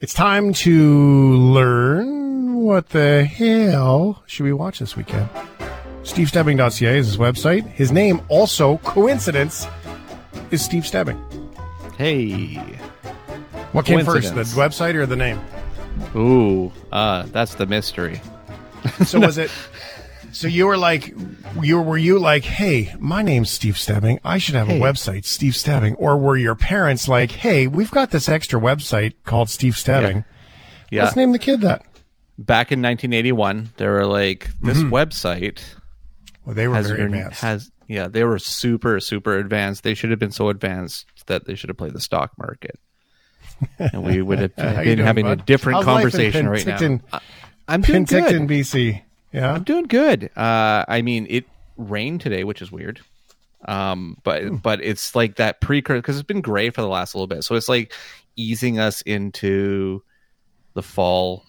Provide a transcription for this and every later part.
It's time to learn what the hell should we watch this weekend. SteveStebbing.ca is his website. His name, also coincidence, is Steve Stebbing. Hey. What came first, the website or the name? Ooh, uh, that's the mystery. So was it? So you were like, you were you like, hey, my name's Steve Stebbing. I should have Hey. a website, Steve Stebbing. Or were your parents like, hey, we've got this extra website called Steve Stebbing. Yeah. Let's name the kid that. Back in 1981, they were like, this mm-hmm. website Well, they were has, very been- advanced. has, yeah, they were super, super advanced. They should have been so advanced that they should have played the stock market. And we would have been doing, having a different How's conversation right now. I- I'm doing Penticton, good. BC. Yeah. I'm doing good. Uh, I mean, it rained today, which is weird. Um, but Hmm. but it's like that precursor because it's been gray for the last little bit, so it's like easing us into the fall,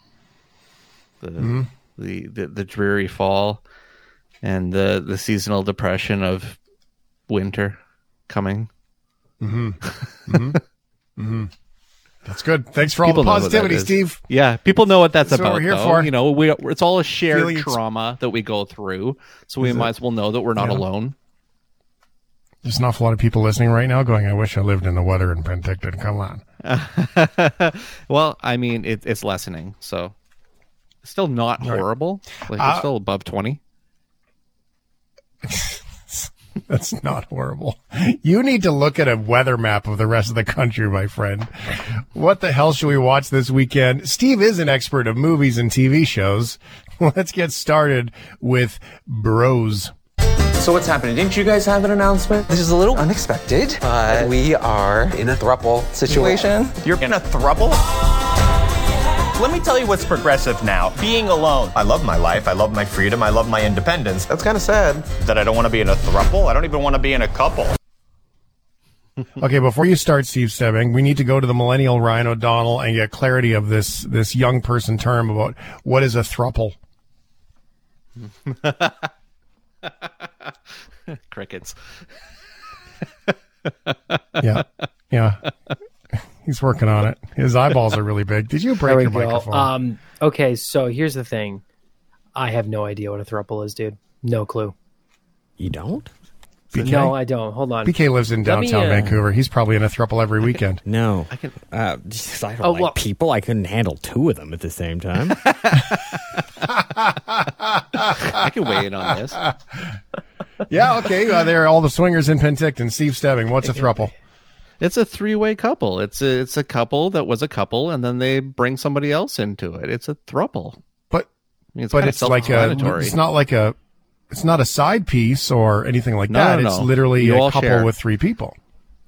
the Hmm. the, the the dreary fall, and the the seasonal depression of winter coming. That's good. Thanks for all People the what positivity. Steve. Yeah, people know what that's That's what about. we're here though. for. You know, we it's all a shared Feeling trauma that we go through, so we Is it? might as well know that we're not Yeah. alone. There's an awful lot of people listening right now going, I wish I lived in the weather in Penticton. Come on. well, I mean, it, it's lessening, so it's still not horrible. Like Uh, it's still above twenty. That's not horrible. You need to look at a weather map of the rest of the country, my friend. What the hell should we watch this weekend? Steve is an expert of movies and TV shows. Let's get started with Bros. So what's happening? Didn't you guys have an announcement? This is a little unexpected, but uh, we are in a thruple situation. You're in a throuble? Let me tell you what's progressive now. Being alone. I love my life. I love my freedom. I love my independence. That's kind of sad. That I don't want to be in a throuple. I don't even want to be in a couple. Okay, before you start, Steve Stebbing, we need to go to the millennial Ryan O'Donnell and get clarity of this this young person term about what is a thruple. Crickets. Yeah, yeah. He's working on it. His eyeballs are really big. Did you break There your go. microphone? Um, okay, so here's the thing. I have no idea what a thruple is, dude. No clue. You don't? BK? No, I don't. Hold on. BK lives in Let me, downtown uh, Vancouver. He's probably in a thruple every weekend. No. I can. Uh, just- I don't Oh, like well- people. I couldn't handle two of them at the same time. I can weigh in on this. yeah, okay. Uh, there are all the swingers in Penticton. Steve Stebbing, what's a thruple? It's a three-way couple. It's a it's a couple that was a couple, and then they bring somebody else into it. It's a thruple. But I mean, it's but it's like a it's not like a it's not a side piece or anything like No, that. no, It's no. literally You a couple share. with three people.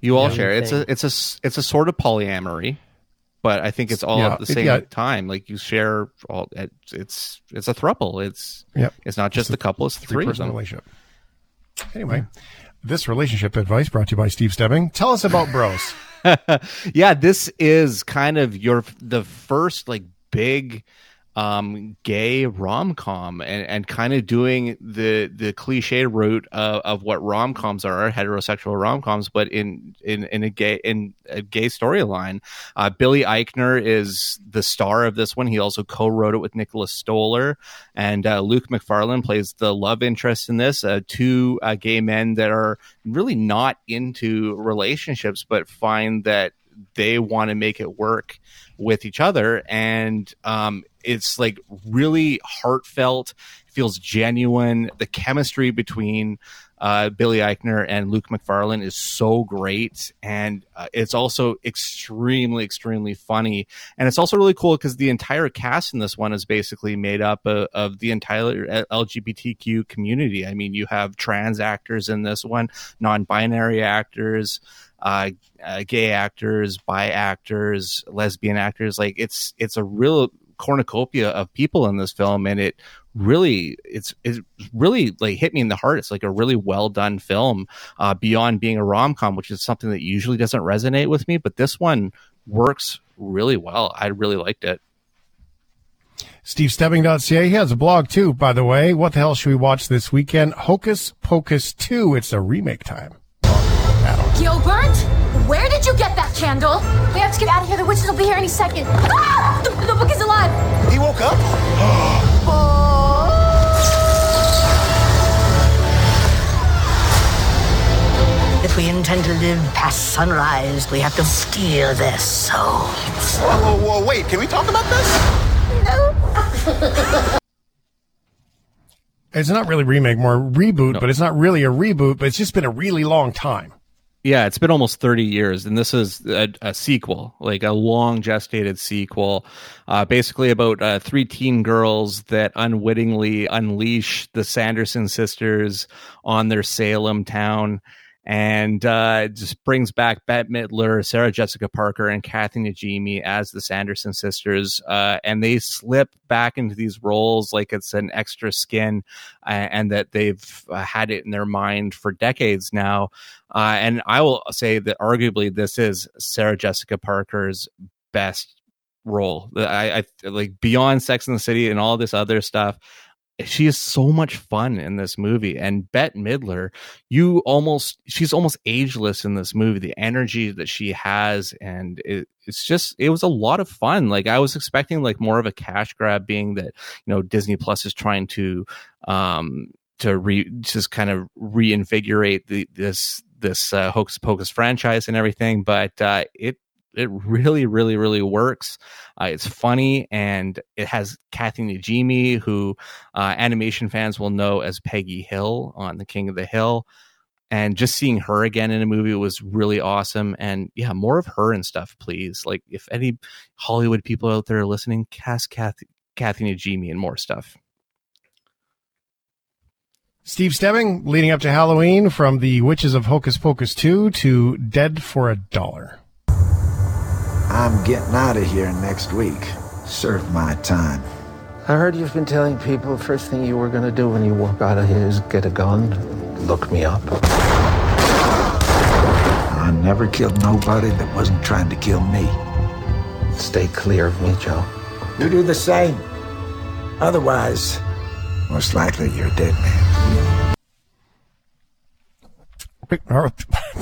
You all Yeah, share. It's a it's a s- it's a sort of polyamory, but I think it's all Yeah, at the same yeah. time. Like you share all. It's it's, it's a thruple. It's Yep. it's not just It's a the couple. It's three of person them. relationship. Anyway, this relationship advice brought to you by Steve Stebbing. Tell us about Bros. yeah, this is kind of your the first like big um gay rom-com and and kind of doing the the cliche route of, of what rom-coms are heterosexual rom-coms but in in in a gay in a gay storyline. Uh billy eichner is the star of this one. He also co-wrote it with nicholas stoller. And uh, luke macfarlane plays the love interest in this uh, two uh, gay men that are really not into relationships but find that they want to make it work with each other. And um, it's like really heartfelt. Feels genuine. The chemistry between uh, billy eichner and luke macfarlane is so great. And uh, it's also extremely extremely funny. And it's also really cool because the entire cast in this one is basically made up of, of the entire lgbtq community. I mean you have trans actors in this one non-binary actors uh, uh, gay actors, bi actors, lesbian actors. Like it's it's a real cornucopia of people in this film, and it really it's it's really like hit me in the heart. It's like a really well done film, uh, beyond being a rom com, which is something that usually doesn't resonate with me. But this one works really well. I really liked it. Steve SteveStebbing.ca. He has a blog too, by the way. What the hell should we watch this weekend? Hocus Pocus 2. It's a remake time. Gilbert? Where did you get that candle? We have to get out of here. The witches will be here any second. Ah! The, the book is alive. He woke up? If we intend to live past sunrise, we have to steal their souls. Whoa, whoa, whoa, wait, can we talk about this? No. it's not really remake, more reboot, but it's not really a reboot, but it's just been a really long time. Yeah, it's been almost 30 years, and this is a, a sequel, like a long gestated sequel, uh, basically about uh, three teen girls that unwittingly unleash the Sanderson sisters on their Salem town. And uh, just brings back Bette Midler, Sarah Jessica Parker, and Kathy Najimy as the Sanderson sisters. Uh, and they slip back into these roles like it's an extra skin uh, and that they've uh, had it in their mind for decades now. Uh, and I will say that arguably this is Sarah Jessica Parker's best role. I, I like beyond Sex in the City and all this other stuff. She is so much fun in this movie, and Bette Midler, you almost she's almost ageless in this movie. The energy that she has, and it, it's just it was a lot of fun. Like I was expecting like more of a cash grab, being that you know Disney Plus is trying to um to re just kind of reinvigorate the this this uh, Hocus Pocus franchise and everything, but uh, it it really, really, really works. Uh, it's funny and it has Kathy Najimy, who uh, animation fans will know as Peggy Hill on The King of the Hill. And just seeing her again in a movie was really awesome. And yeah, more of her and stuff, please. Like, if any Hollywood people out there are listening, cast Kathy, Kathy Najimy and more stuff. Steve Stebbing, leading up to Halloween from the Witches of Hocus Pocus 2 to Dead for a Dollar. I'm getting out of here next week. Serve my time. I heard you've been telling people the first thing you were going to do when you walk out of here is get a gun, look me up. I never killed nobody that wasn't trying to kill me. Stay clear of me, Joe. You do the same. Otherwise, most likely you're a dead man.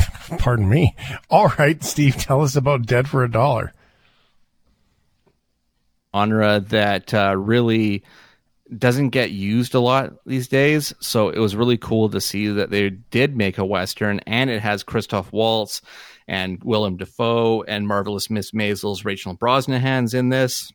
Pardon me. All right, Steve, tell us about Dead for a Dollar. Genre that uh, really doesn't get used a lot these days. So it was really cool to see that they did make a Western and it has Christoph Waltz and Willem Dafoe and Marvelous Miss Maisel's Rachel Brosnahan's in this.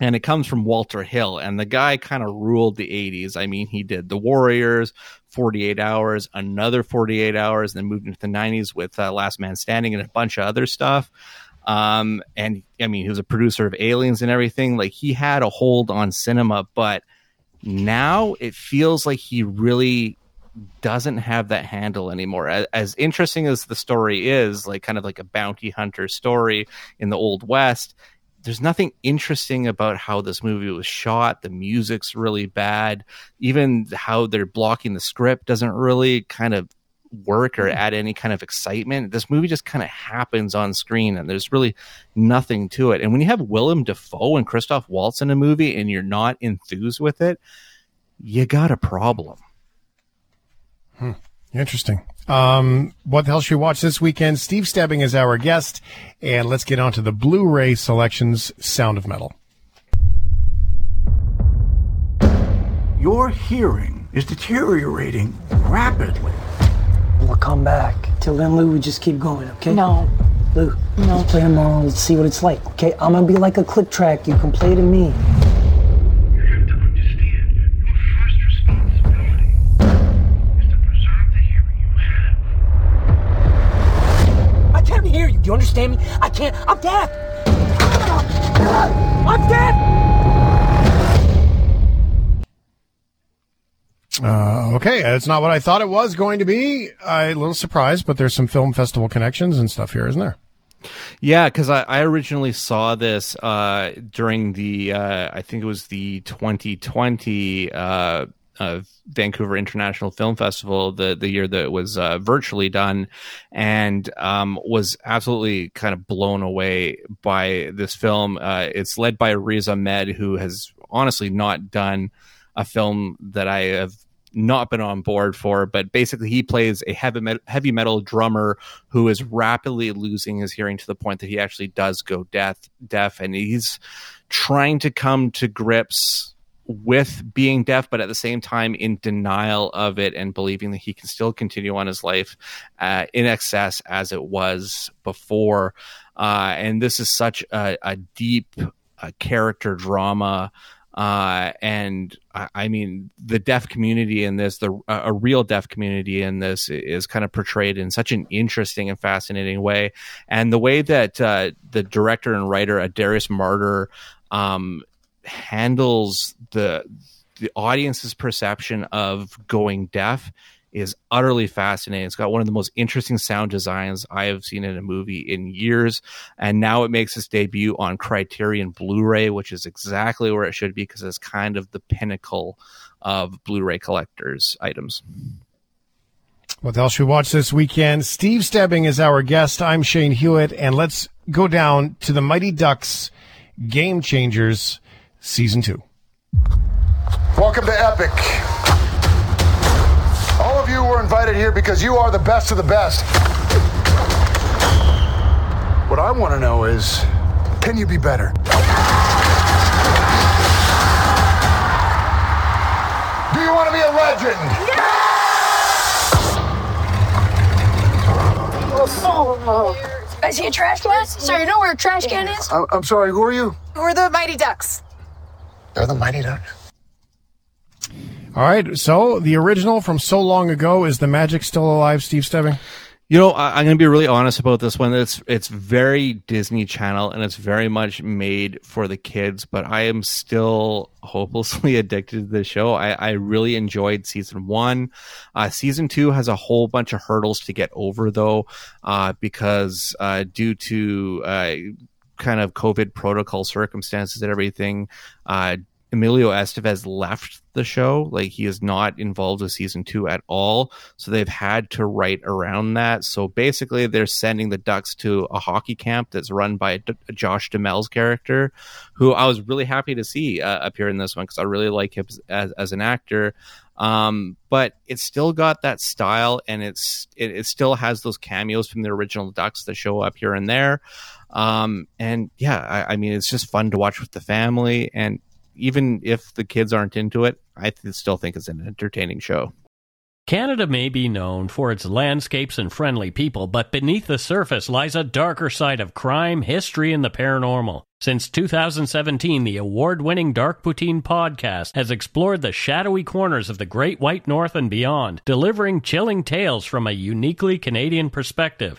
And it comes from Walter Hill. And the guy kind of ruled the 80s. I mean, he did The Warriors, 48 Hours, another 48 Hours, and then moved into the 90s with uh, Last Man Standing and a bunch of other stuff. Um, and I mean, he was a producer of Aliens and everything. Like, he had a hold on cinema, but now it feels like he really doesn't have that handle anymore. As, as, interesting as the story is, like kind of like a bounty hunter story in the Old West, there's nothing interesting about how this movie was shot. The music's really bad. Even how they're blocking the script doesn't really kind of work or add any kind of excitement. This movie just kind of happens on screen and there's really nothing to it. And when you have Willem Dafoe and Christoph Waltz in a movie and you're not enthused with it, you got a problem. Hmm. Interesting. Um, what the hell should we watch this weekend? Steve Stebbing is our guest, and let's get on to the Blu-ray selections. Sound of Metal. Your hearing is deteriorating rapidly. We'll come back. Till then, Lou, we just keep going, okay? No. Lou, no. let's play tomorrow. Let's see what it's like, okay? I'm gonna be like a click track. You can play to me. You. Understand me? I can't. I'm deaf. I'm deaf. Uh, okay, it's not what I thought it was going to be. I'm a little surprised, but there's some film festival connections and stuff here, isn't there? Yeah, because I, I, originally saw this uh, during the uh, I think it was the 2020 uh, uh, Vancouver International Film Festival, the the year that it was uh, virtually done, and um, was absolutely kind of blown away by this film. Uh, it's led by Riz Ahmed, who has honestly not done a film that I have not been on board for. But basically, he plays a heavy metal, heavy metal drummer who is rapidly losing his hearing to the point that he actually does go deaf. Deaf, and he's trying to come to grips with being deaf, but at the same time in denial of it and believing that he can still continue on his life uh, in excess as it was before. Uh, and this is such a, a deep uh, character drama. Uh, and I, I, mean, the deaf community in this, the a real deaf community in this, is kind of portrayed in such an interesting and fascinating way. And the way that uh, the director and writer Darius Marder um, handles the the audience's perception of going deaf is utterly fascinating. It's got one of the most interesting sound designs I have seen in a movie in years. And now it makes its debut on Criterion Blu ray, which is exactly where it should be because it's kind of the pinnacle of Blu ray collectors' items. What else should we watch this weekend? Steve Stebbing is our guest. I'm Shane Hewitt, and let's go down to the Mighty Ducks Game Changers Season 2. Welcome to Epic. All of you were invited here because you are the best of the best. What I want to know is can you be better? Do you want to be a legend? Yeah! I see a trash can? Sir, you know where a trash can is? I- I'm sorry, who are you? We're the Mighty Ducks. They're the Mighty Ducks. All right. So the original from so long ago is the magic still alive, Steve Stebbing? You know, I, am going to be really honest about this one. It's it's very Disney Channel and it's very much made for the kids. But I am still hopelessly addicted to the show. I, I really enjoyed season one. Uh, season two has a whole bunch of hurdles to get over, though, uh, because uh, due to uh, kind of COVID protocol circumstances and everything, uh, Emilio Estevez left the show. Like he is not involved with season two at all. So they've had to write around that. So basically, they're sending the Ducks to a hockey camp that's run by D- Josh Duhamel's character, who I was really happy to see uh, appear in this one because I really like him as, as an actor. Um, but it's still got that style and it's it, it still has those cameos from the original Ducks that show up here and there. Um, and yeah, I, I mean, it's just fun to watch with the family and even if the kids aren't into it, I th- still think it's an entertaining show. Canada may be known for its landscapes and friendly people, but beneath the surface lies a darker side of crime, history, and the paranormal. Since 2017, the award winning Dark Poutine podcast has explored the shadowy corners of the Great White North and beyond, delivering chilling tales from a uniquely Canadian perspective.